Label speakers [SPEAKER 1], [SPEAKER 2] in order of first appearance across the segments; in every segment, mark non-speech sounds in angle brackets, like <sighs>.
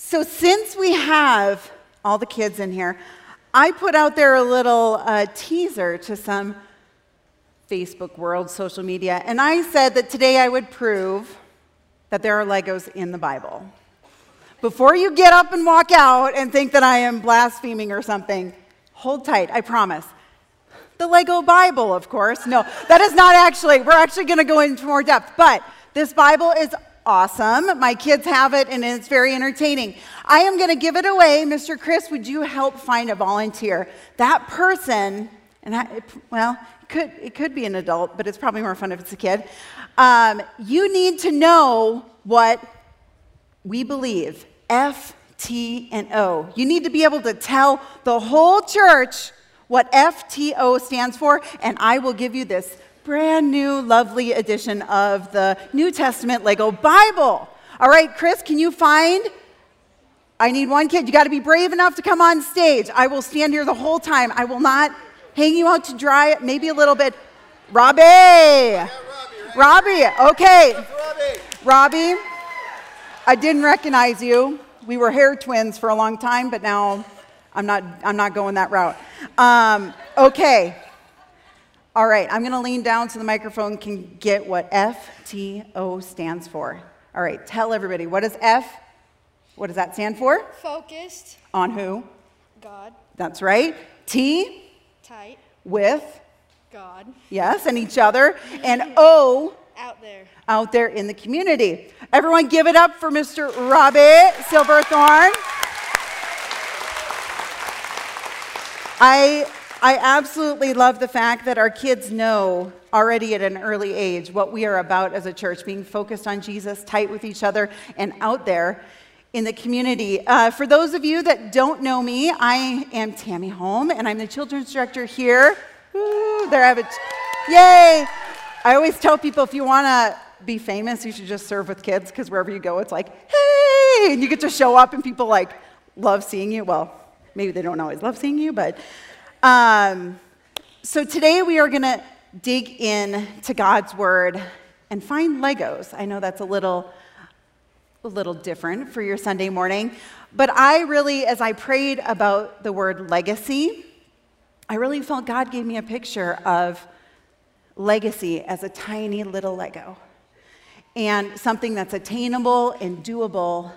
[SPEAKER 1] So, since we have all the kids in here, I put out there a little uh, teaser to some Facebook world, social media, and I said that today I would prove that there are Legos in the Bible. Before you get up and walk out and think that I am blaspheming or something, hold tight, I promise. The Lego Bible, of course. No, that is not actually, we're actually going to go into more depth, but this Bible is awesome. My kids have it and it's very entertaining. I am going to give it away. Mr. Chris, would you help find a volunteer? That person, and I, well, it could, it could be an adult, but it's probably more fun if it's a kid. Um, you need to know what we believe F, T, and O. You need to be able to tell the whole church what FTO stands for, and I will give you this brand new, lovely edition of the New Testament Lego Bible. All right, Chris, can you find? I need one kid. You got to be brave enough to come on stage. I will stand here the whole time. I will not hang you out to dry, maybe a little bit. Robbie! Robbie, right? Robbie, okay. Robbie. Robbie, I didn't recognize you. We were hair twins for a long time, but now I'm not, I'm not going that route. Um, okay. All right, I'm going to lean down so the microphone can get what FTO stands for. All right, tell everybody what is F? What does that stand for?
[SPEAKER 2] Focused.
[SPEAKER 1] On who?
[SPEAKER 2] God.
[SPEAKER 1] That's right. T?
[SPEAKER 2] Tight.
[SPEAKER 1] With?
[SPEAKER 2] God.
[SPEAKER 1] Yes, and each other. <laughs> And O?
[SPEAKER 2] Out there.
[SPEAKER 1] Out there in the community. Everyone give it up for Mr. Robbie Silverthorne. I I absolutely love the fact that our kids know already at an early age what we are about as a church, being focused on Jesus, tight with each other, and out there in the community. Uh, for those of you that don't know me, I am Tammy Holm, and I'm the children's director here. Ooh, there I have it. Yay! I always tell people if you want to be famous, you should just serve with kids because wherever you go, it's like, hey, and you get to show up, and people like love seeing you. Well, maybe they don't always love seeing you, but um, so today we are going to dig in to God's word and find Legos. I know that's a little a little different for your Sunday morning, but I really as I prayed about the word legacy, I really felt God gave me a picture of legacy as a tiny little Lego. And something that's attainable and doable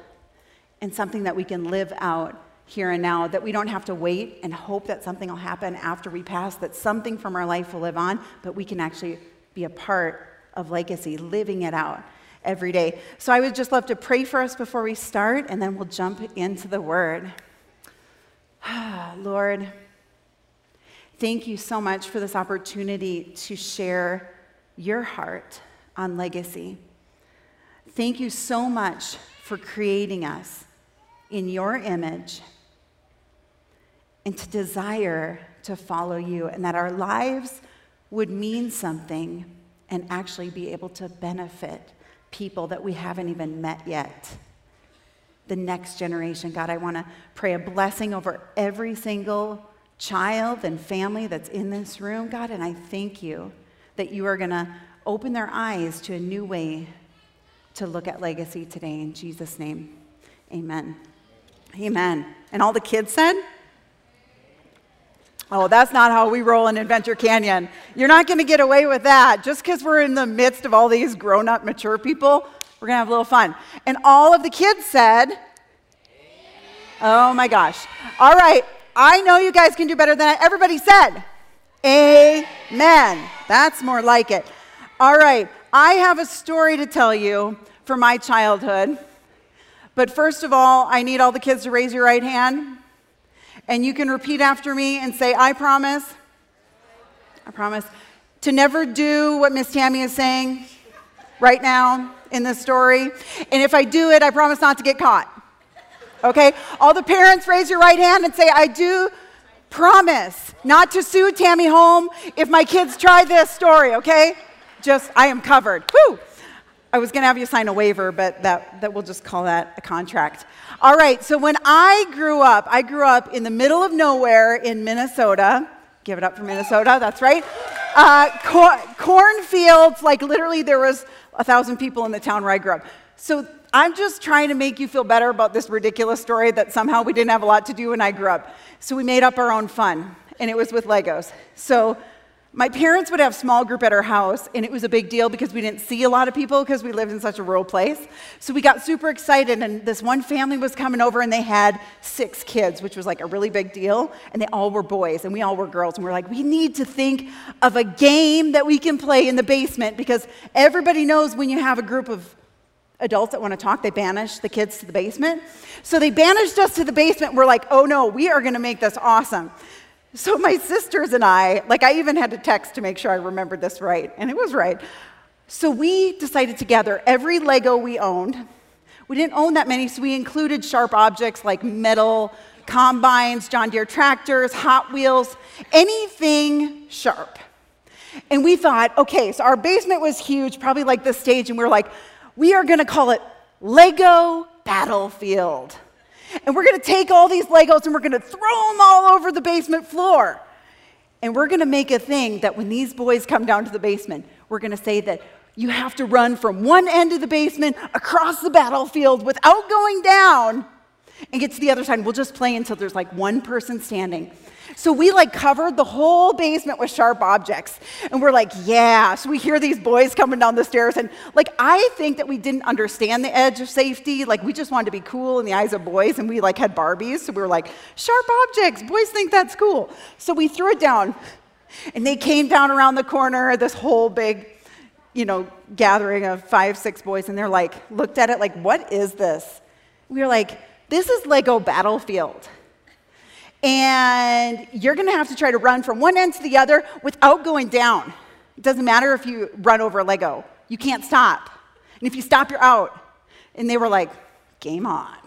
[SPEAKER 1] and something that we can live out here and now, that we don't have to wait and hope that something will happen after we pass, that something from our life will live on, but we can actually be a part of legacy, living it out every day. So I would just love to pray for us before we start, and then we'll jump into the word. <sighs> Lord, thank you so much for this opportunity to share your heart on legacy. Thank you so much for creating us in your image and to desire to follow you, and that our lives would mean something and actually be able to benefit people that we haven't even met yet. The next generation. God, I want to pray a blessing over every single child and family that's in this room, God, and I thank you that you are going to open their eyes to a new way to look at legacy today. In Jesus' name, amen. Amen. And all the kids said, Oh, that's not how we roll in Adventure Canyon. You're not going to get away with that. Just because we're in the midst of all these grown up, mature people, we're going to have a little fun. And all of the kids said, Oh my gosh. All right. I know you guys can do better than that. Everybody said, Amen. That's more like it. All right. I have a story to tell you from my childhood. But first of all, I need all the kids to raise your right hand. And you can repeat after me and say, I promise. I promise to never do what Miss Tammy is saying right now in this story. And if I do it, I promise not to get caught. Okay? All the parents raise your right hand and say, I do promise not to sue Tammy Holm if my kids try this story, okay? Just, I am covered. Woo! I was going to have you sign a waiver, but that, that we'll just call that a contract. All right, so when I grew up, I grew up in the middle of nowhere in Minnesota. Give it up for Minnesota, that's right. Uh, cor- cornfields, like literally there was a thousand people in the town where I grew up. So I'm just trying to make you feel better about this ridiculous story that somehow we didn't have a lot to do when I grew up. So we made up our own fun, and it was with Legos. So my parents would have small group at our house, and it was a big deal because we didn't see a lot of people because we lived in such a rural place. So we got super excited, and this one family was coming over, and they had six kids, which was like a really big deal. And they all were boys, and we all were girls. And we're like, we need to think of a game that we can play in the basement because everybody knows when you have a group of adults that want to talk, they banish the kids to the basement. So they banished us to the basement. We're like, oh no, we are going to make this awesome. So my sisters and I, like I even had to text to make sure I remembered this right, and it was right. So we decided to gather every Lego we owned. We didn't own that many, so we included sharp objects like metal combines, John Deere tractors, Hot Wheels, anything sharp. And we thought, okay, so our basement was huge, probably like this stage, and we were like, we are gonna call it Lego Battlefield. And we're going to take all these Legos and we're going to throw them all over the basement floor. And we're going to make a thing that when these boys come down to the basement, we're going to say that you have to run from one end of the basement across the battlefield without going down and get to the other side. We'll just play until there's like one person standing. So we like covered the whole basement with sharp objects. And we're like, yeah. So we hear these boys coming down the stairs. And like, I think that we didn't understand the edge of safety. Like, we just wanted to be cool in the eyes of boys. And we like had Barbies. So we were like, sharp objects. Boys think that's cool. So we threw it down. And they came down around the corner, this whole big, you know, gathering of five, six boys. And they're like, looked at it like, what is this? We were like, this is Lego Battlefield. And you're going to have to try to run from one end to the other without going down. It doesn't matter if you run over a Lego, you can't stop. And if you stop, you're out. And they were like, game on.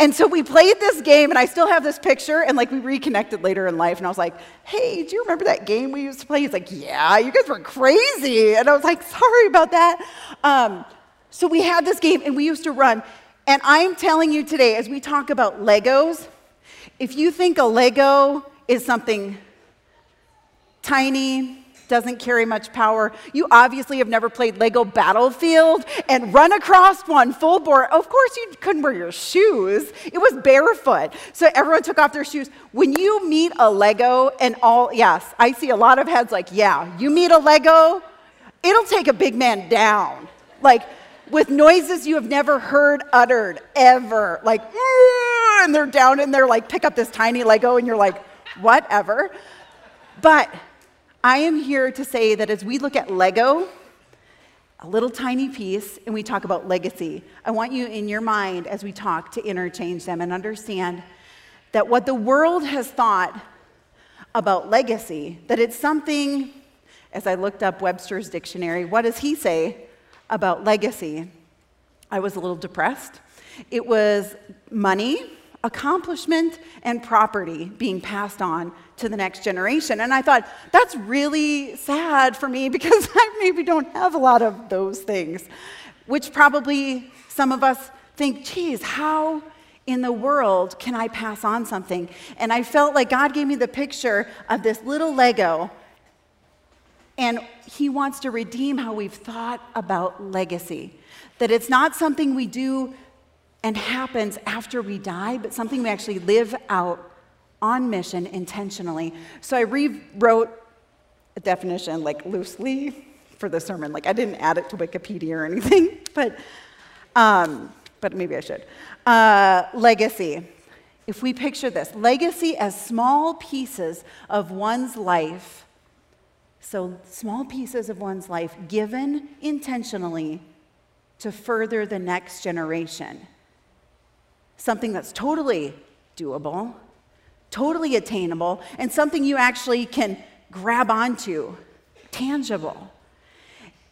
[SPEAKER 1] And so we played this game, and I still have this picture, and like we reconnected later in life, and I was like, hey, do you remember that game we used to play? He's like, yeah, you guys were crazy. And I was like, sorry about that. Um, so we had this game, and we used to run. And I'm telling you today, as we talk about Legos, if you think a Lego is something tiny, doesn't carry much power, you obviously have never played Lego Battlefield and run across one full bore. Of course, you couldn't wear your shoes, it was barefoot. So everyone took off their shoes. When you meet a Lego, and all, yes, I see a lot of heads like, yeah, you meet a Lego, it'll take a big man down. Like, with noises you have never heard uttered ever. Like, mm, and they're down and they're like, pick up this tiny Lego, and you're like, whatever. But I am here to say that as we look at Lego, a little tiny piece, and we talk about legacy, I want you in your mind as we talk to interchange them and understand that what the world has thought about legacy, that it's something, as I looked up Webster's dictionary, what does he say about legacy? I was a little depressed. It was money, accomplishment and property being passed on to the next generation. And I thought, that's really sad for me <laughs> because I maybe don't have a lot of those things, which probably some of us think, geez, how in the world can I pass on something? And I felt like God gave me the picture of this little Lego, and He wants to redeem how we've thought about legacy. That it's not something we do and happens after we die, but something we actually live out on mission intentionally. So I rewrote a definition like loosely for the sermon. Like I didn't add it to Wikipedia or anything, <laughs> but, um, but maybe I should. Uh, legacy. If we picture this, legacy as small pieces of one's life, so small pieces of one's life given intentionally to further the next generation something that's totally doable, totally attainable, and something you actually can grab onto, tangible.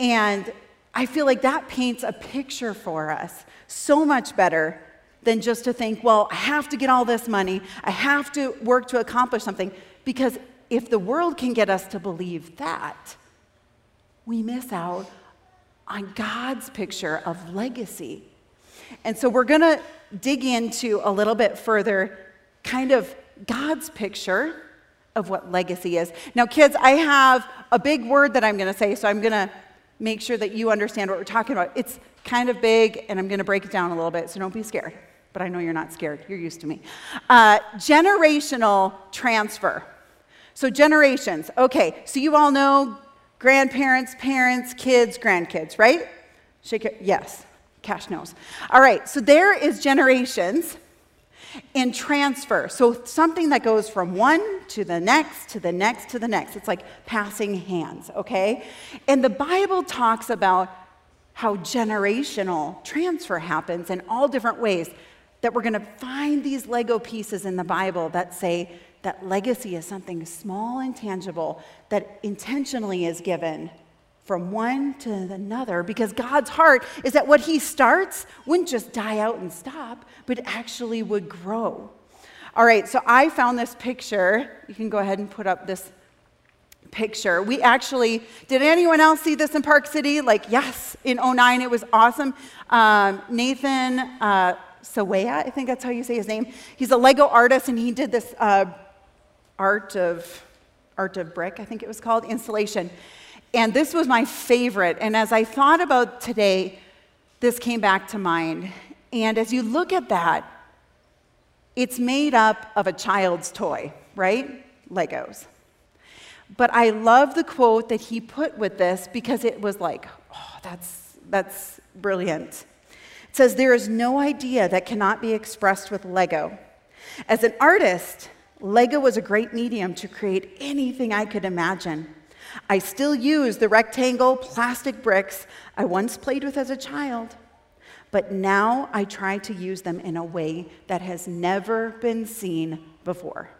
[SPEAKER 1] And I feel like that paints a picture for us so much better than just to think, well, I have to get all this money, I have to work to accomplish something. Because if the world can get us to believe that, we miss out on God's picture of legacy. And so we're going to dig into a little bit further kind of God's picture of what legacy is. Now, kids, I have a big word that I'm going to say, so I'm going to make sure that you understand what we're talking about. It's kind of big, and I'm going to break it down a little bit, so don't be scared. But I know you're not scared. You're used to me. Uh, generational transfer. So, generations. Okay, so you all know grandparents, parents, kids, grandkids, right? Shake it. Yes. Cash knows. All right, so there is generations and transfer. So something that goes from one to the next, to the next, to the next. It's like passing hands, okay? And the Bible talks about how generational transfer happens in all different ways. That we're going to find these Lego pieces in the Bible that say that legacy is something small and tangible that intentionally is given from one to another because God's heart is that what He starts wouldn't just die out and stop, but actually would grow. All right, so I found this picture. You can go ahead and put up this picture. We actually, did anyone else see this in Park City? Like, yes, in 09, it was awesome. Um, Nathan uh, Sawaya, I think that's how you say his name. He's a Lego artist, and he did this uh, art of art of brick, I think it was called, installation. And this was my favorite. And as I thought about today, this came back to mind. And as you look at that, it's made up of a child's toy, right? Legos. But I love the quote that he put with this because it was like, oh, that's, that's brilliant. It says, There is no idea that cannot be expressed with Lego. As an artist, Lego was a great medium to create anything I could imagine. I still use the rectangle plastic bricks I once played with as a child, but now I try to use them in a way that has never been seen before.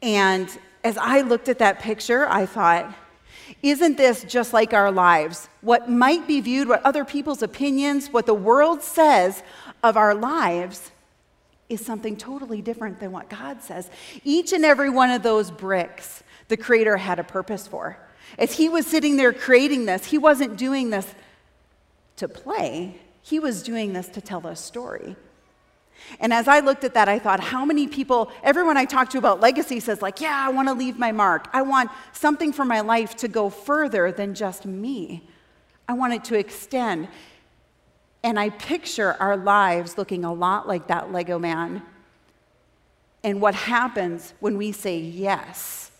[SPEAKER 1] And as I looked at that picture, I thought, isn't this just like our lives? What might be viewed, what other people's opinions, what the world says of our lives is something totally different than what God says. Each and every one of those bricks the Creator had a purpose for. As He was sitting there creating this, He wasn't doing this to play, He was doing this to tell a story. And as I looked at that, I thought, how many people, everyone I talk to about legacy says, like, yeah, I want to leave my mark. I want something for my life to go further than just me. I want it to extend. And I picture our lives looking a lot like that Lego man. And what happens when we say yes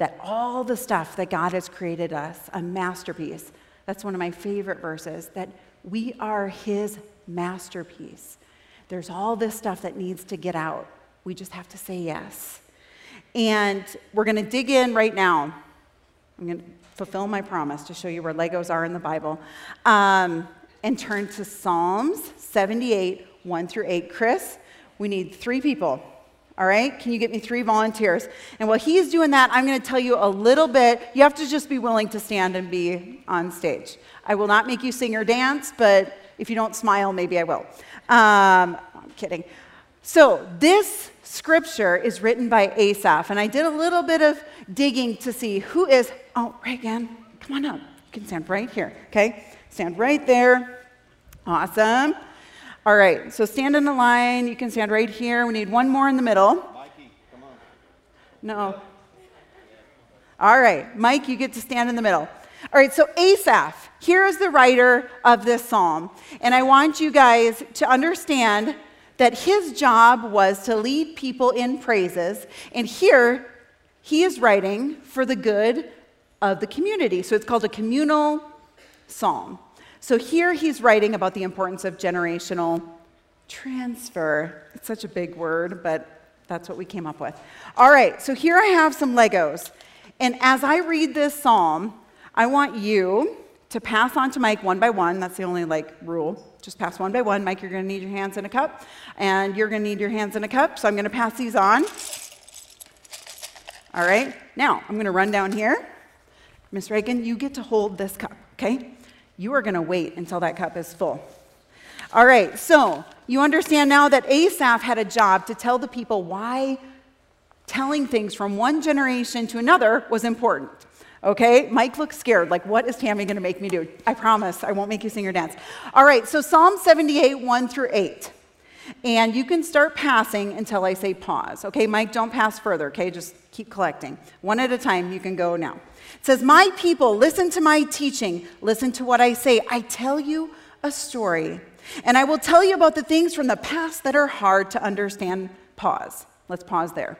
[SPEAKER 1] that all the stuff that God has created us, a masterpiece. That's one of my favorite verses, that we are His masterpiece. There's all this stuff that needs to get out. We just have to say yes. And we're going to dig in right now. I'm going to fulfill my promise to show you where Legos are in the Bible um, and turn to Psalms 78, 1 through 8. Chris, we need three people all right? Can you get me three volunteers? And while he's doing that, I'm going to tell you a little bit. You have to just be willing to stand and be on stage. I will not make you sing or dance, but if you don't smile, maybe I will. Um, I'm kidding. So, this scripture is written by Asaph, and I did a little bit of digging to see who is. Oh, Reagan, come on up. You can stand right here, okay? Stand right there. Awesome. All right, so stand in a line. You can stand right here. We need one more in the middle. Mikey, come on. No. All right, Mike, you get to stand in the middle. All right, so Asaph, here is the writer of this psalm. And I want you guys to understand that his job was to lead people in praises. And here, he is writing for the good of the community. So it's called a communal psalm. So here he's writing about the importance of generational transfer. It's such a big word, but that's what we came up with. All right, so here I have some Legos. And as I read this psalm, I want you to pass on to Mike one by one. That's the only like rule. Just pass one by one. Mike, you're going to need your hands in a cup, and you're going to need your hands in a cup. So I'm going to pass these on. All right. Now I'm going to run down here. Miss Reagan, you get to hold this cup, okay? You are going to wait until that cup is full. All right, so you understand now that Asaph had a job to tell the people why telling things from one generation to another was important. Okay, Mike looks scared. Like, what is Tammy going to make me do? I promise I won't make you sing or dance. All right, so Psalm 78, 1 through 8. And you can start passing until I say pause. Okay, Mike, don't pass further, okay? Just keep collecting. One at a time, you can go now. It says, My people, listen to my teaching, listen to what I say. I tell you a story, and I will tell you about the things from the past that are hard to understand. Pause. Let's pause there.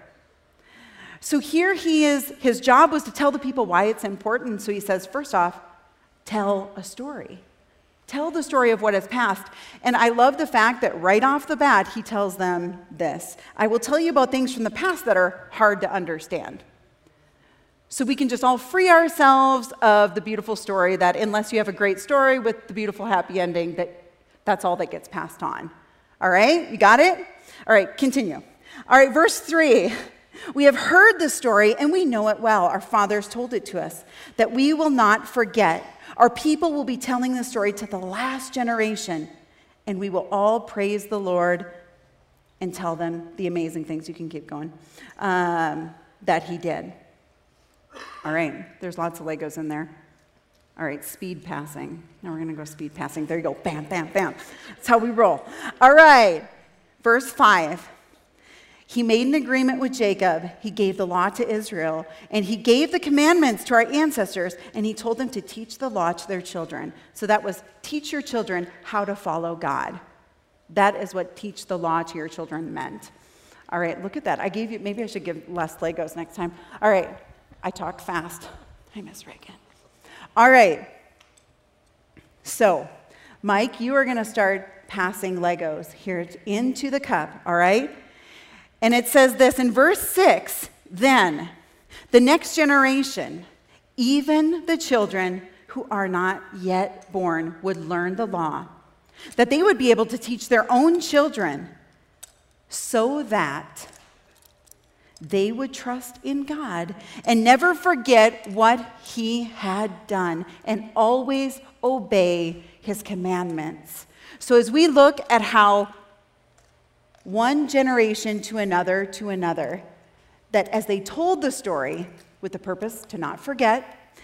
[SPEAKER 1] So here he is, his job was to tell the people why it's important. So he says, first off, tell a story. Tell the story of what has passed. And I love the fact that right off the bat, he tells them this I will tell you about things from the past that are hard to understand. So we can just all free ourselves of the beautiful story that unless you have a great story with the beautiful happy ending, that that's all that gets passed on. All right? You got it? All right, continue. All right, verse 3. We have heard the story and we know it well. Our fathers told it to us that we will not forget. Our people will be telling the story to the last generation, and we will all praise the Lord and tell them the amazing things. You can keep going um, that He did. All right, there's lots of Legos in there. All right, speed passing. Now we're going to go speed passing. There you go. Bam, bam, bam. That's how we roll. All right, verse 5. He made an agreement with Jacob. He gave the law to Israel, and he gave the commandments to our ancestors, and he told them to teach the law to their children. So that was teach your children how to follow God. That is what teach the law to your children meant. All right, look at that. I gave you, maybe I should give less Legos next time. All right, I talk fast. I miss Reagan. All right, so Mike, you are going to start passing Legos here into the cup, all right? And it says this in verse 6 then the next generation, even the children who are not yet born, would learn the law, that they would be able to teach their own children so that they would trust in God and never forget what He had done and always obey His commandments. So, as we look at how one generation to another to another, that as they told the story with the purpose to not forget,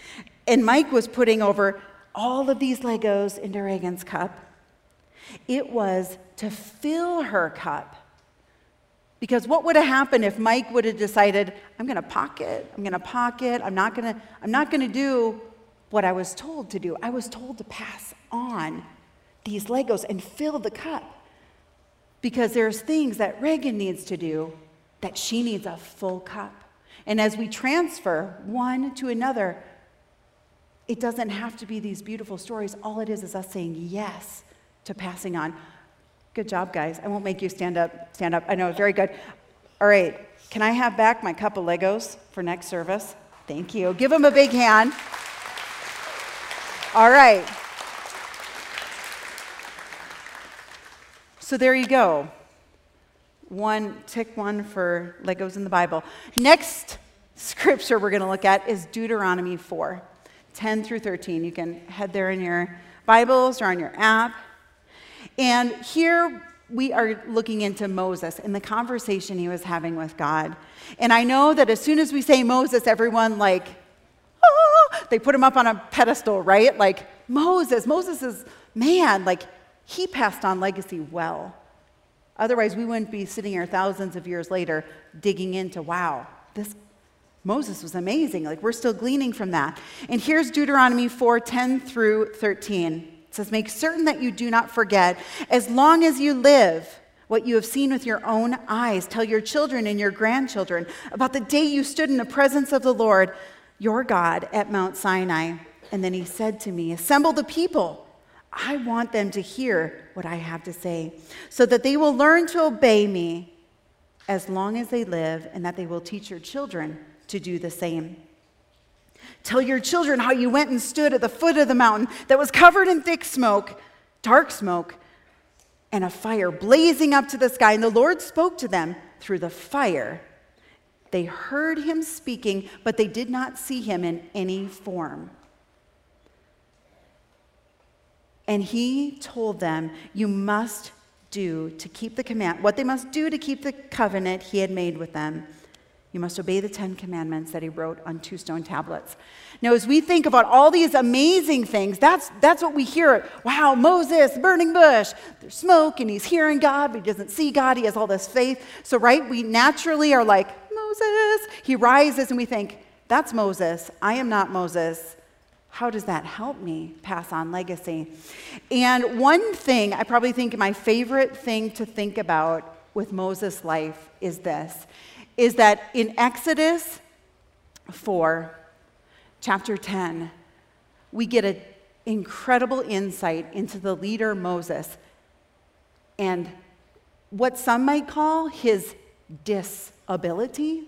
[SPEAKER 1] and Mike was putting over all of these Legos into Reagan's cup, it was to fill her cup. Because what would have happened if Mike would have decided, I'm going to pocket, I'm going to pocket, I'm not going to I'm not going to do what I was told to do. I was told to pass on these Legos and fill the cup because there's things that Reagan needs to do that she needs a full cup. And as we transfer one to another, it doesn't have to be these beautiful stories. All it is is us saying yes to passing on. Good job, guys. I won't make you stand up. Stand up. I know, it's very good. All right. Can I have back my cup of Legos for next service? Thank you. Give them a big hand. All right. So there you go. One, tick one for Legos in the Bible. Next scripture we're going to look at is Deuteronomy 4, 10 through 13. You can head there in your Bibles or on your app. And here we are looking into Moses and the conversation he was having with God. And I know that as soon as we say Moses, everyone like, oh, they put him up on a pedestal, right? Like, Moses, Moses is man, like, he passed on legacy well. Otherwise, we wouldn't be sitting here thousands of years later digging into, wow, this Moses was amazing. Like we're still gleaning from that. And here's Deuteronomy 4 10 through 13. It says, Make certain that you do not forget, as long as you live, what you have seen with your own eyes. Tell your children and your grandchildren about the day you stood in the presence of the Lord, your God, at Mount Sinai. And then he said to me, Assemble the people I want them to hear what I have to say so that they will learn to obey me as long as they live, and that they will teach your children to do the same. Tell your children how you went and stood at the foot of the mountain that was covered in thick smoke, dark smoke, and a fire blazing up to the sky. And the Lord spoke to them through the fire. They heard him speaking, but they did not see him in any form. And he told them, You must do to keep the command, what they must do to keep the covenant he had made with them. You must obey the Ten Commandments that he wrote on two stone tablets. Now, as we think about all these amazing things, that's, that's what we hear. Wow, Moses, burning bush, there's smoke, and he's hearing God, but he doesn't see God. He has all this faith. So, right, we naturally are like, Moses. He rises, and we think, that's Moses. I am not Moses. How does that help me pass on legacy? And one thing, I probably think my favorite thing to think about with Moses' life is this is that in Exodus 4, chapter 10, we get an incredible insight into the leader Moses and what some might call his disability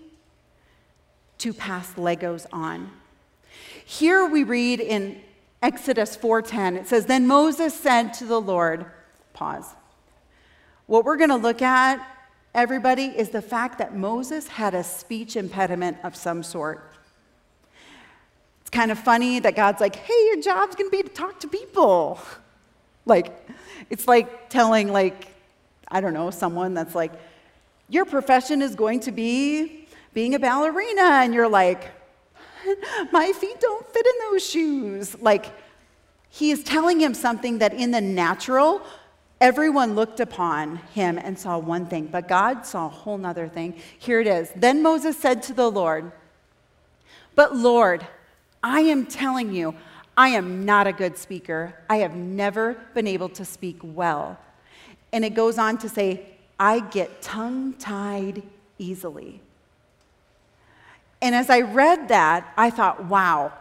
[SPEAKER 1] to pass Legos on. Here we read in Exodus 4:10 it says then Moses said to the Lord pause what we're going to look at, everybody, is the fact that Moses had a speech impediment of some sort. It's kind of funny that God's like, hey, your job's going to be to talk to people. Like, it's like telling, like, I don't know, someone that's like, your profession is going to be being a ballerina. And you're like, <laughs> my feet don't fit in those shoes. Like, he is telling him something that in the natural Everyone looked upon him and saw one thing, but God saw a whole nother thing. Here it is. Then Moses said to the Lord, But Lord, I am telling you, I am not a good speaker. I have never been able to speak well. And it goes on to say, I get tongue tied easily. And as I read that, I thought, wow,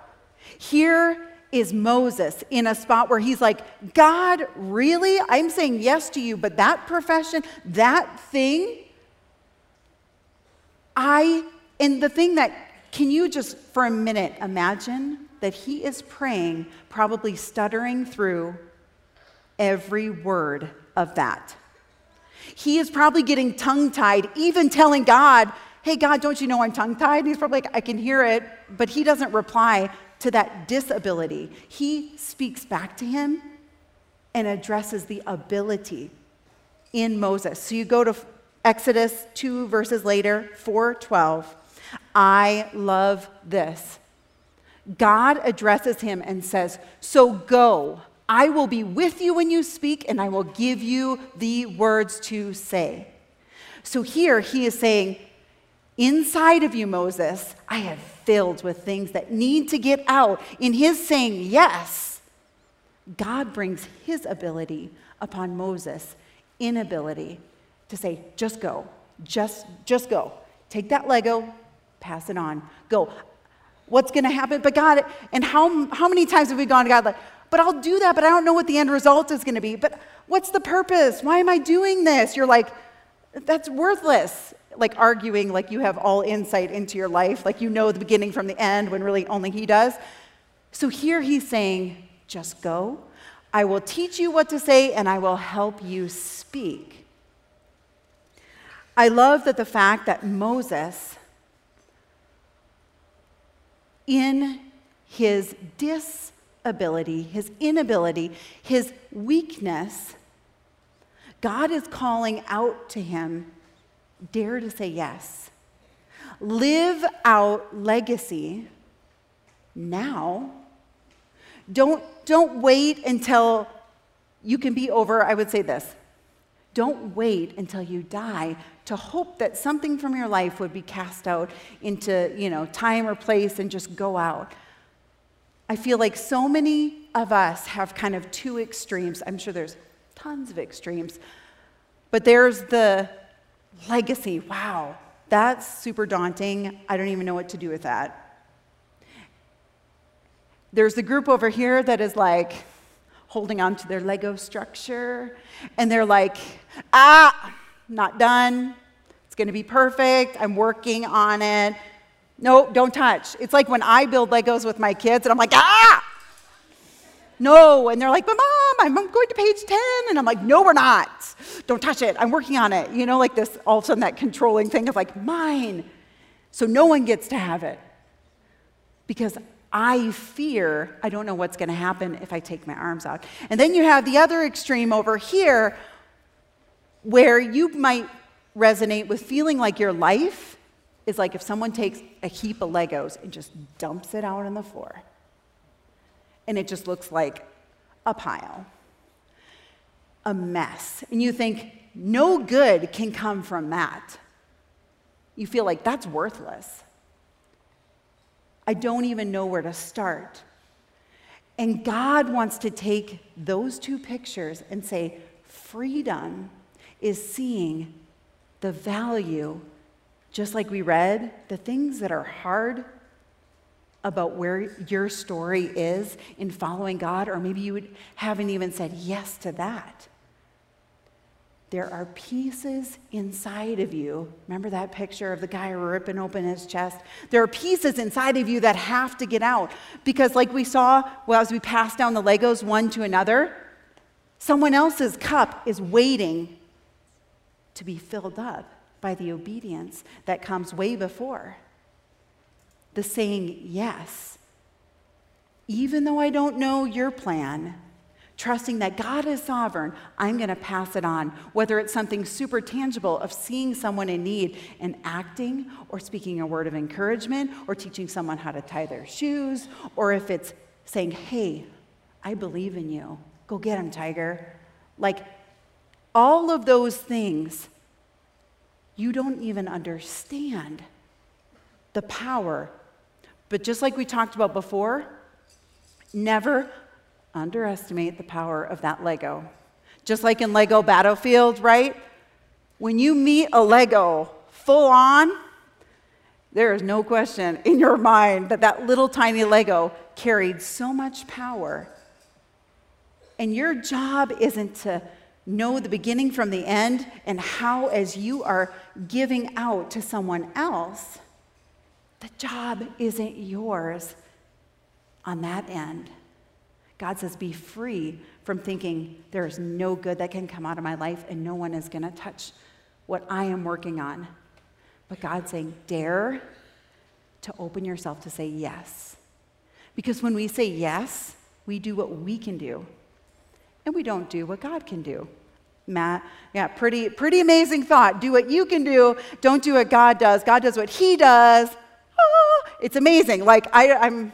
[SPEAKER 1] here is Moses in a spot where he's like, God, really? I'm saying yes to you, but that profession, that thing, I, and the thing that, can you just for a minute imagine that he is praying, probably stuttering through every word of that? He is probably getting tongue tied, even telling God, Hey, God, don't you know I'm tongue tied? And He's probably like, I can hear it, but he doesn't reply to that disability. He speaks back to him and addresses the ability in Moses. So you go to Exodus 2 verses later, 4:12. I love this. God addresses him and says, "So go. I will be with you when you speak and I will give you the words to say." So here he is saying, Inside of you, Moses, I have filled with things that need to get out. In his saying yes, God brings his ability upon Moses' inability to say, just go, just, just go. Take that Lego, pass it on, go. What's going to happen? But God, and how, how many times have we gone to God like, but I'll do that, but I don't know what the end result is going to be. But what's the purpose? Why am I doing this? You're like, that's worthless like arguing like you have all insight into your life, like you know the beginning from the end when really only he does. So here he's saying, just go. I will teach you what to say and I will help you speak. I love that the fact that Moses, in his disability, his inability, his weakness, God is calling out to him dare to say yes. Live out legacy now. Don't, don't wait until you can be over. I would say this don't wait until you die to hope that something from your life would be cast out into you know time or place and just go out i feel like so many of us have kind of two extremes i'm sure there's tons of extremes but there's the Legacy, wow, that's super daunting. I don't even know what to do with that. There's a group over here that is like holding on to their Lego structure, and they're like, ah, not done. It's gonna be perfect. I'm working on it. No, don't touch. It's like when I build Legos with my kids, and I'm like, ah, no. And they're like, but mom, I'm going to page 10. And I'm like, no, we're not. Don't touch it. I'm working on it. You know, like this, all of a sudden, that controlling thing of like, mine. So no one gets to have it. Because I fear I don't know what's going to happen if I take my arms out. And then you have the other extreme over here where you might resonate with feeling like your life is like if someone takes a heap of Legos and just dumps it out on the floor. And it just looks like a pile, a mess. And you think, no good can come from that. You feel like that's worthless. I don't even know where to start. And God wants to take those two pictures and say, freedom is seeing the value, just like we read, the things that are hard about where your story is in following God, or maybe you haven't even said yes to that. There are pieces inside of you. Remember that picture of the guy ripping open his chest? There are pieces inside of you that have to get out. Because, like we saw well, as we pass down the Legos one to another, someone else's cup is waiting to be filled up by the obedience that comes way before. The saying yes. Even though I don't know your plan, trusting that God is sovereign, I'm going to pass it on. Whether it's something super tangible of seeing someone in need and acting, or speaking a word of encouragement, or teaching someone how to tie their shoes, or if it's saying, hey, I believe in you. Go get him, tiger. Like all of those things, you don't even understand the power. But just like we talked about before, never underestimate the power of that Lego. Just like in Lego Battlefield, right? When you meet a Lego full on, there is no question in your mind that that little tiny Lego carried so much power. And your job isn't to know the beginning from the end and how, as you are giving out to someone else, the job isn't yours on that end. God says, be free from thinking there is no good that can come out of my life and no one is going to touch what I am working on. But God's saying, dare to open yourself to say yes. Because when we say yes, we do what we can do, and we don't do what God can do. Matt, yeah, pretty, pretty amazing thought. Do what you can do, don't do what God does. God does what He does. It's amazing. Like, I, I'm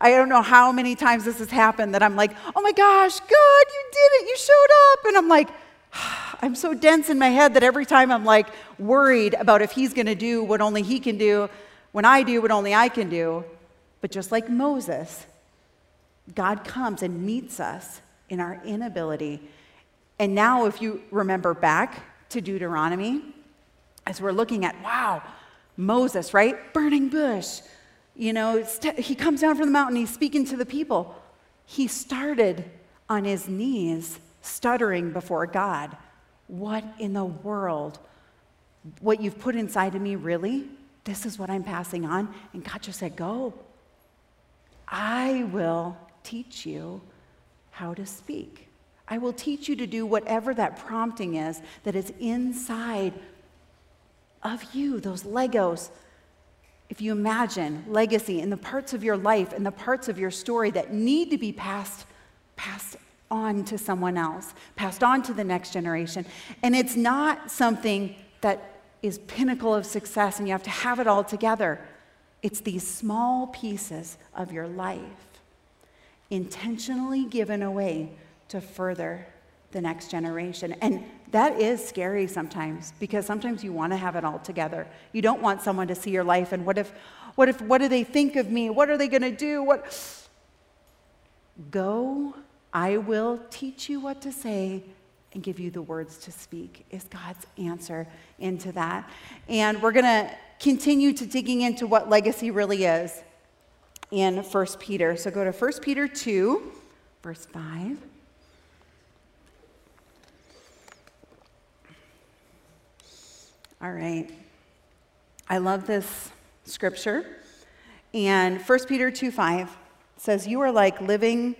[SPEAKER 1] I don't know how many times this has happened that I'm like, oh my gosh, God, you did it, you showed up. And I'm like, <sighs> I'm so dense in my head that every time I'm like worried about if he's going to do what only he can do, when I do what only I can do. But just like Moses, God comes and meets us in our inability. And now, if you remember back to Deuteronomy, as we're looking at, wow, Moses, right? Burning bush, you know, he comes down from the mountain, he's speaking to the people. He started on his knees, stuttering before God. What in the world? What you've put inside of me, really? This is what I'm passing on? And God just said, Go. I will teach you how to speak. I will teach you to do whatever that prompting is that is inside of you, those Legos if you imagine legacy in the parts of your life and the parts of your story that need to be passed, passed on to someone else, passed on to the next generation. And it's not something that is pinnacle of success and you have to have it all together. It's these small pieces of your life intentionally given away to further the next generation. And that is scary sometimes because sometimes you want to have it all together. You don't want someone to see your life and what if what if what do they think of me? What are they going to do? What Go, I will teach you what to say and give you the words to speak is God's answer into that. And we're going to continue to digging into what legacy really is in 1 Peter. So go to 1 Peter 2 verse 5. All right. I love this scripture. And 1 Peter 2 5 says, You are like living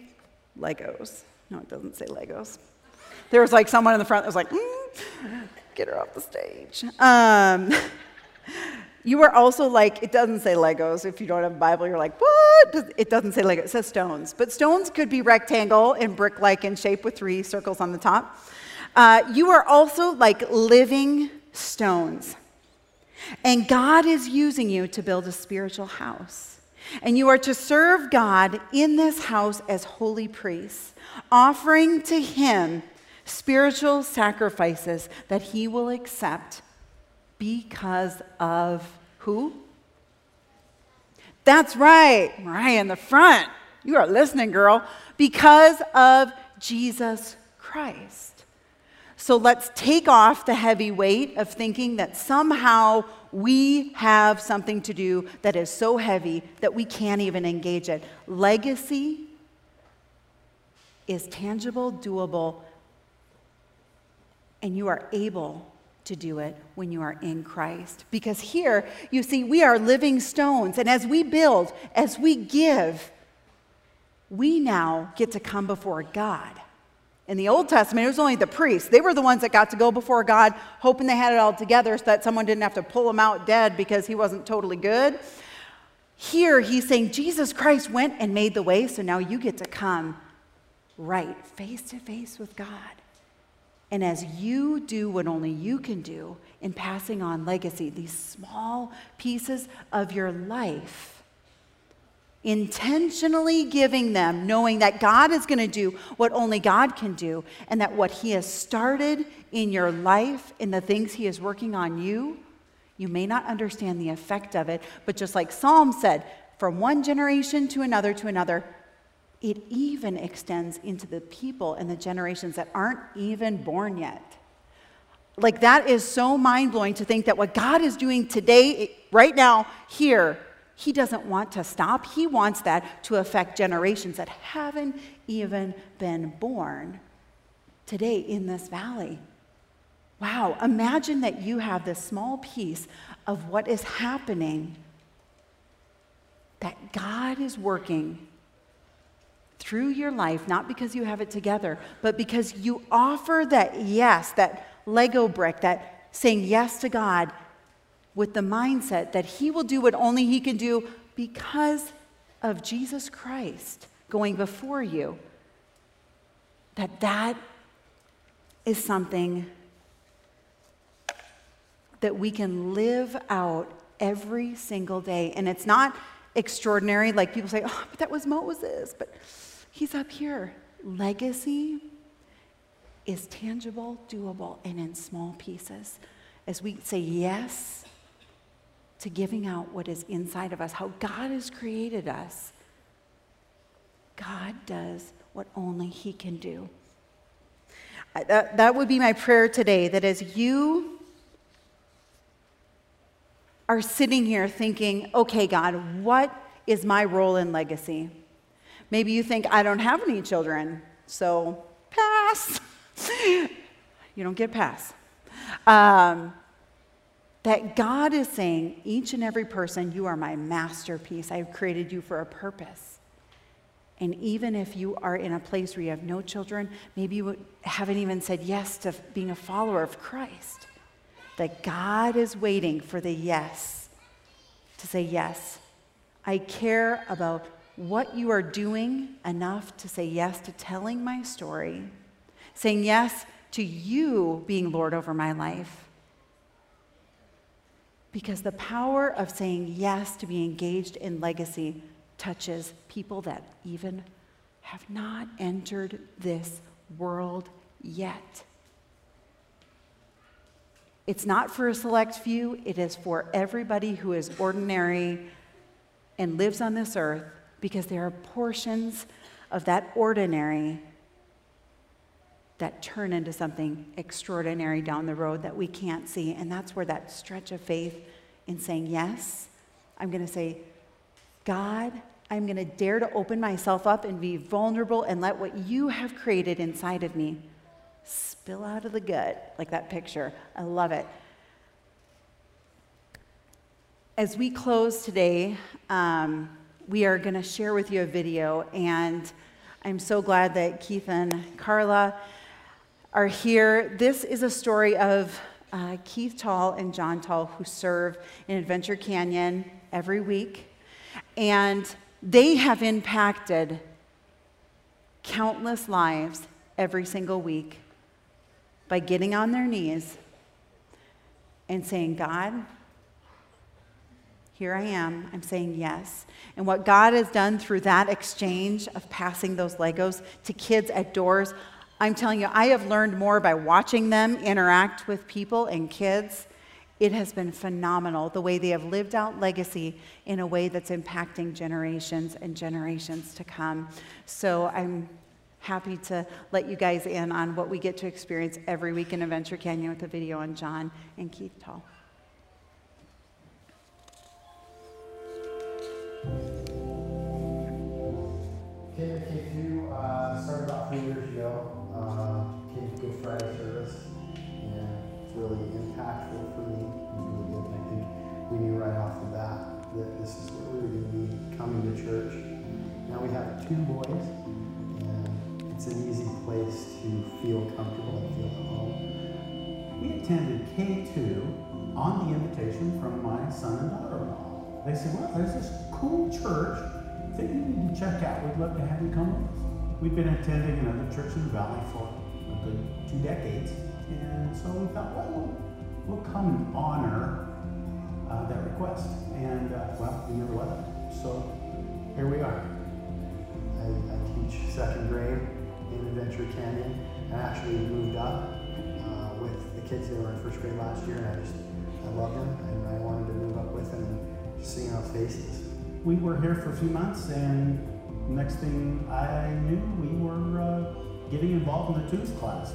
[SPEAKER 1] Legos. No, it doesn't say Legos. There was like someone in the front that was like, mm, Get her off the stage. Um, <laughs> you are also like, it doesn't say Legos. If you don't have a Bible, you're like, What? It doesn't say Legos. It says stones. But stones could be rectangle and brick like in shape with three circles on the top. Uh, you are also like living stones. And God is using you to build a spiritual house. And you are to serve God in this house as holy priests, offering to Him spiritual sacrifices that He will accept because of who? That's right, Mariah in the front. You are listening, girl. Because of Jesus Christ. So let's take off the heavy weight of thinking that somehow we have something to do that is so heavy that we can't even engage it. Legacy is tangible, doable, and you are able to do it when you are in Christ. Because here, you see, we are living stones, and as we build, as we give, we now get to come before God. In the Old Testament, it was only the priests. They were the ones that got to go before God, hoping they had it all together so that someone didn't have to pull him out dead because he wasn't totally good. Here, he's saying Jesus Christ went and made the way, so now you get to come right face to face with God. And as you do what only you can do in passing on legacy, these small pieces of your life, intentionally giving them, knowing that God is going to do what only God can do, and that what He has started in your life, in the things He is working on you, you may not understand the effect of it, but just like Psalm said, from one generation to another to another, it even extends into the people and the generations that aren't even born yet. Like, that is so mind blowing to think that what God is doing today, right now, here, He doesn't want to stop. He wants that to affect generations that haven't even been born today in this valley. Wow, imagine that you have this small piece of what is happening, that God is working through your life, not because you have it together, but because you offer that yes, that Lego brick, that saying yes to God with the mindset that He will do what only He can do because of Jesus Christ going before you. That that is something that we can live out every single day. And it's not extraordinary, like people say, oh, but that was Moses. But He's up here. Legacy is tangible, doable, and in small pieces. As we say yes to giving out what is inside of us, how God has created us, God does what only He can do. That, that would be my prayer today that as you are sitting here thinking, okay, God, what is my role in legacy? Maybe you think, I don't have any children, so pass. <laughs> you don't get pass. Um, that God is saying, each and every person, you are my masterpiece. I have created you for a purpose. And even if you are in a place where you have no children, maybe you haven't even said yes to being a follower of Christ, that God is waiting for the yes to say, Yes, I care about what you are doing enough to say yes to telling my story, saying yes to you being Lord over my life. Because the power of saying yes to be engaged in legacy touches people that even have not entered this world yet. It's not for a select few, it is for everybody who is ordinary and lives on this earth because there are portions of that ordinary that turn into something extraordinary down the road that we can't see. And that's where that stretch of faith in saying, Yes, I'm going to say, God, I'm going to dare to open myself up and be vulnerable and let what you have created inside of me spill out of the gut, like that picture. I love it. As we close today, um, we are going to share with you a video, and I'm so glad that Keith and Carla are here. This is a story of uh, Keith Tall and John Tall who serve in Adventure Canyon every week, and they have impacted countless lives every single week by getting on their knees and saying, God, here I am. I'm saying yes. And what God has done through that exchange of passing those Legos to kids at doors, I'm telling you, I have learned more by watching them interact with people and kids. It has been phenomenal the way they have lived out legacy in a way that's impacting generations and generations to come. So I'm happy to let you guys in on what we get to experience every week in Adventure Canyon with a video on John and Keith Tall.
[SPEAKER 3] KMK2 uh, started off three years church. Now we have two boys, and it's an easy place to feel comfortable and feel at home.
[SPEAKER 4] We attended K2 on the invitation from my son and daughter-in-law. They said, well, there's this cool church that you need to check out. We'd love to have you come with us. We've been attending another church in the valley for a good two decades. And so we thought, well, we'll, we'll come and honor uh, that request. And, uh, well, we never left. So here we are.
[SPEAKER 3] I, I teach second grade in Adventure Canyon. I actually moved up uh, with the kids that were in first grade last year, and I just I loved them, and I wanted to move up with them and just seeing faces.
[SPEAKER 4] We were here for a few months, and next thing I knew, we were uh, getting involved in the twos class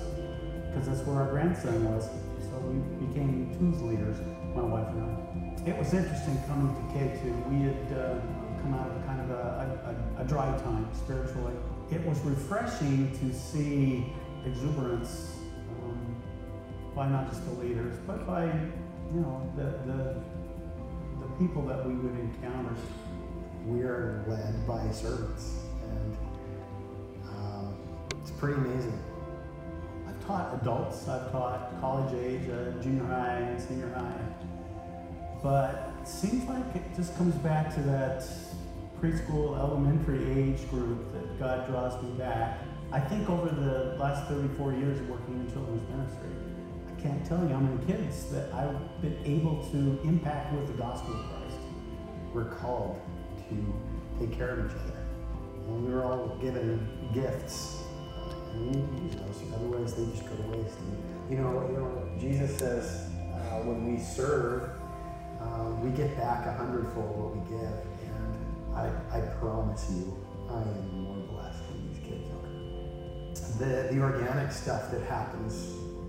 [SPEAKER 4] because that's where our grandson was. So we became twos leaders, my wife and I. It was interesting coming to K2. We had uh, come out of kind of a, a, a dry time spiritually. It was refreshing to see exuberance um, by not just the leaders, but by you know the the, the people that we would encounter.
[SPEAKER 3] We are led by servants, and um, it's pretty amazing.
[SPEAKER 4] I've taught adults, I've taught college age, uh, junior high, senior high, but it seems like it just comes back to that preschool, elementary age group that God draws me back. I think over the last 34 years of working in children's ministry, I can't tell you how many kids that I've been able to impact with the gospel of Christ.
[SPEAKER 3] We're called to take care of each other, and we were all given gifts, and to use those. Otherwise, they just go to waste. And, you know, you know, Jesus says uh, when we serve, uh, we get back a hundredfold what we give, I, I promise you, I am more blessed than these kids are. The the organic stuff that happens,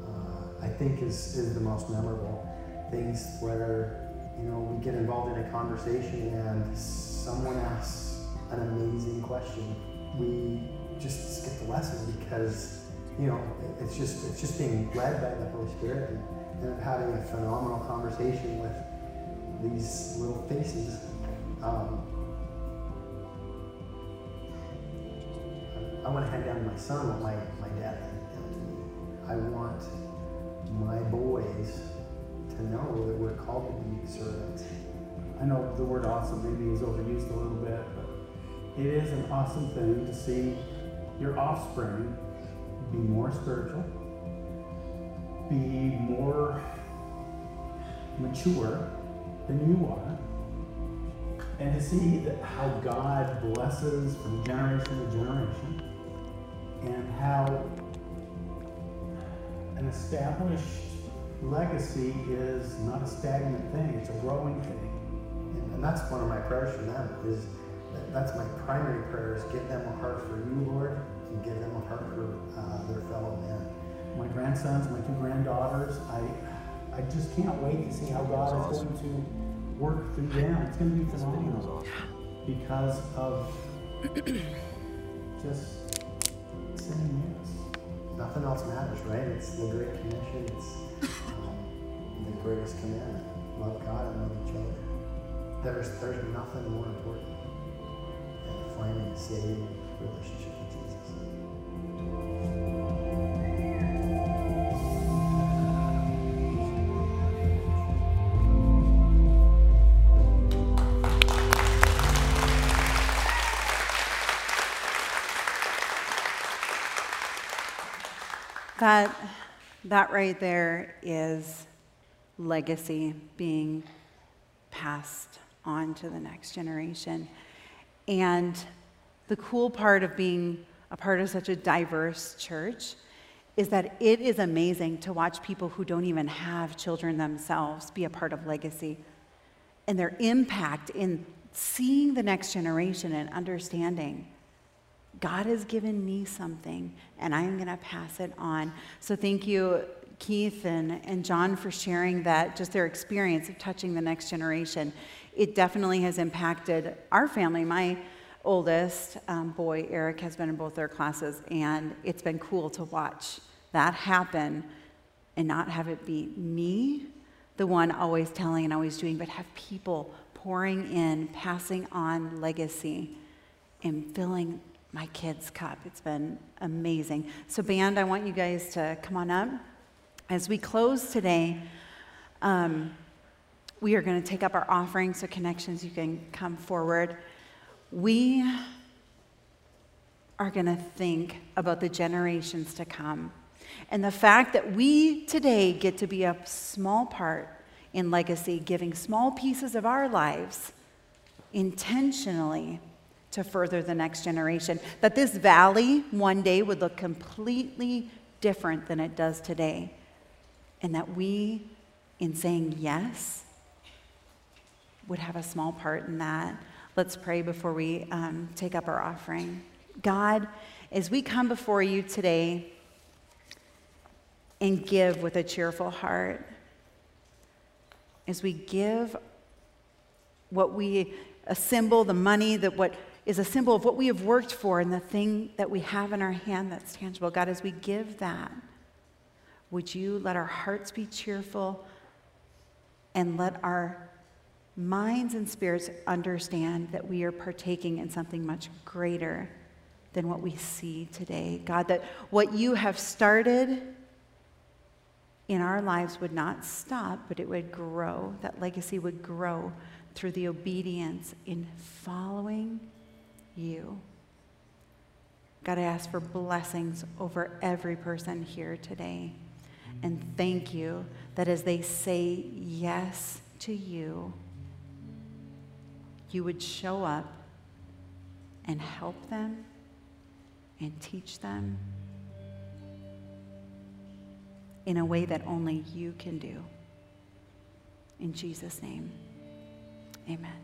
[SPEAKER 3] uh, I think, is is the most memorable. Things where you know we get involved in a conversation and someone asks an amazing question. We just skip the lesson because you know it's just it's just being led by the Holy Spirit and, and having a phenomenal conversation with these little faces. Um, I want to hand down to my son what my, my dad me. I want my boys to know that we're called to be servants.
[SPEAKER 4] I know the word awesome maybe is overused a little bit, but it is an awesome thing to see your offspring be more spiritual, be more mature than you are, and to see that how God blesses from generation to generation, and how an established legacy is not a stagnant thing, it's a growing thing.
[SPEAKER 3] And, and that's one of my prayers for them is that, that's my primary prayer is give them a heart for you, Lord, and give them a heart for uh, their fellow men.
[SPEAKER 4] my grandsons, my two granddaughters. I, I just can't wait to see how God is going to work through them. It's going to be phenomenal because of just saying yes.
[SPEAKER 3] Nothing else matters, right? It's the Great Commission. It's um, the greatest commandment. Love God and love each other. There's, there's nothing more important than finding a saving relationship
[SPEAKER 1] That, that right there is legacy being passed on to the next generation. And the cool part of being a part of such a diverse church is that it is amazing to watch people who don't even have children themselves be a part of legacy and their impact in seeing the next generation and understanding God has given me something and I'm going to pass it on. So thank you, Keith and, and John, for sharing that, just their experience of touching the next generation. It definitely has impacted our family. My oldest um, boy, Eric, has been in both their classes, and it's been cool to watch that happen and not have it be me, the one always telling and always doing, but have people pouring in, passing on legacy, and filling my kids' cup. It's been amazing. So, band, I want you guys to come on up. As we close today, um, we are going to take up our offering. So, connections, you can come forward. We are going to think about the generations to come and the fact that we today get to be a small part in legacy, giving small pieces of our lives intentionally to further the next generation. That this valley one day would look completely different than it does today. And that we, in saying yes, would have a small part in that. Let's pray before we um, take up our offering. God, as we come before you today and give with a cheerful heart, as we give what we assemble, the money, that what is a symbol of what we have worked for and the thing that we have in our hand that's tangible. God, as we give that, would you let our hearts be cheerful and let our minds and spirits understand that we are partaking in something much greater than what we see today? God, that what you have started in our lives would not stop, but it would grow. That legacy would grow through the obedience in following you. God, I ask for blessings over every person here today. And thank you that as they say yes to you, you would show up and help them and teach them in a way that only you can do. In Jesus' name, amen.